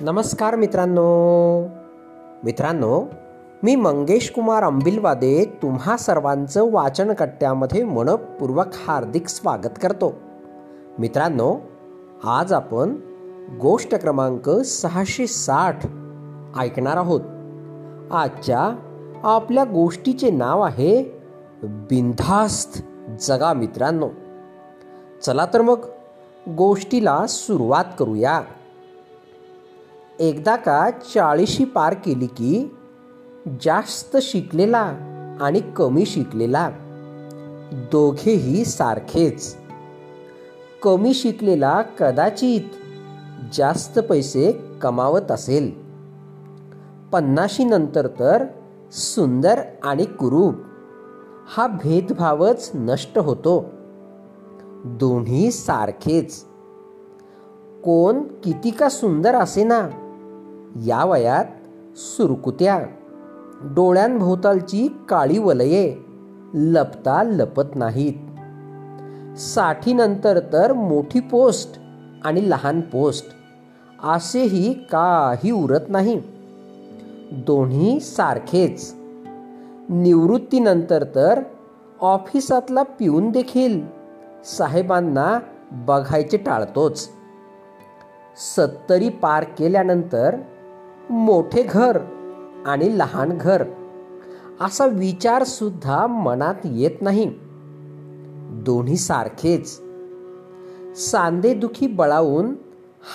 नमस्कार मित्रांनो. मित्रांनो मी मंगेश कुमार अंबिलवादे तुम्हा सर्वांचं वाचनकट्ट्यामध्ये मनपूर्वक हार्दिक स्वागत करतो. मित्रांनो आज आपण गोष्ट क्रमांक सहाशे साठ ऐकणार आहोत. आजच्या आपल्या गोष्टीचे नाव आहे बिनधास्त जगा मित्रांनो. चला तर मग गोष्टीला सुरुवात करूया. एकदा का चाळीशी पार केली की जास्त शिकलेला आणि कमी शिकलेला. दोघेही सारखेच. कमी शिकलेला कदाचित जास्त पैसे कमावत असेल. पन्नाशी नंतर तर सुंदर आणि कुरूप. हा भेदभावच नष्ट होतो. दोन्ही सारखेच. कोण किती का सुंदर असे ना? या वयात सुरकुत्या. डोळ्यांभोवतालची काळी वलये लपता लपत नाहीत. साठीनंतर तर मोठी पोस्ट आणि लहान पोस्ट. असेही काही उरत नाही. दोन्ही सारखेच. निवृत्तीनंतर तर ऑफिसातला पिऊन देखील साहेबांना बघायचे टाळतोच. सत्तरी पार केल्यानंतर मोठे घर आणि लहान घर असा विचार सुद्धा मनात येत नाही. दोन्ही सारखेच. सांधेदुखी बळावून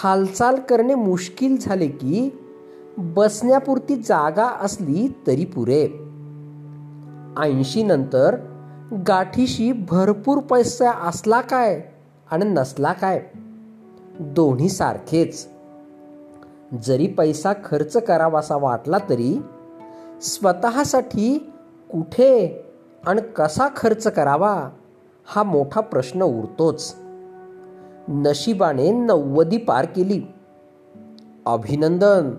हालचाल करणे मुश्किल झाले की बसण्यापुरती जागा असली तरी पुरे. ऐंशी नंतर गाठीशी भरपूर पैसा असला काय आणि नसला काय? दोन्ही सारखेच. जरी पैसा खर्च करावासा वाटला तरी स्वतःसाठी कुठे आणि कसा खर्च करावा हा मोठा प्रश्न उरतोच. नशिबाने नव्वदी पार केली. अभिनंदन.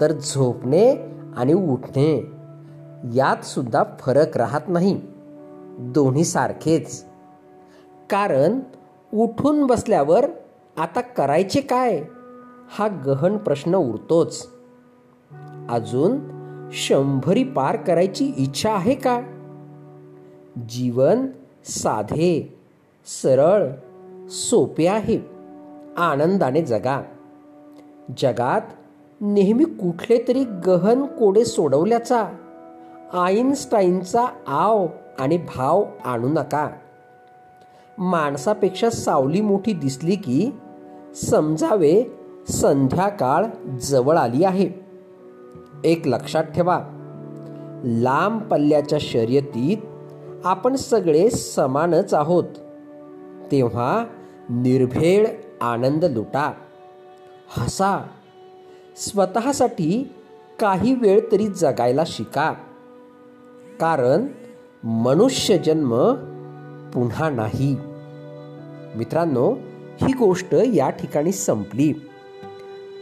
तर झोपणे आणि उठणे यात सुद्धा फरक राहत नाही. दोन्ही सारखेच. कारण उठून बसल्यावर आता करायचे काय? हा गहन प्रश्न उरतोच. अजून शंभरी पार करायची इच्छा आहे का? जीवन साधे सरळ सोपे आहे. आनंदाने जगा. जगात नेहमी कुठले तरी गहन कोडे सोडवल्याचा आईन्स्टाईनचा आव आणि भाव आणू नका. माणसापेक्षा सावली मोठी दिसली की समजावे संध्याकाळ जवळ आली आहे. एक लक्षात ठेवा लांब पल्ल्याच्या शर्यतीत आपण सगळे समानच आहोत. तेव्हा निर्भेळ आनंद लुटा. हसा. स्वतःसाठी काही वेळ तरी जगायला शिका. कारण मनुष्य जन्म पुन्हा नाही. मित्रांनो ही गोष्ट या ठिकाणी संपली.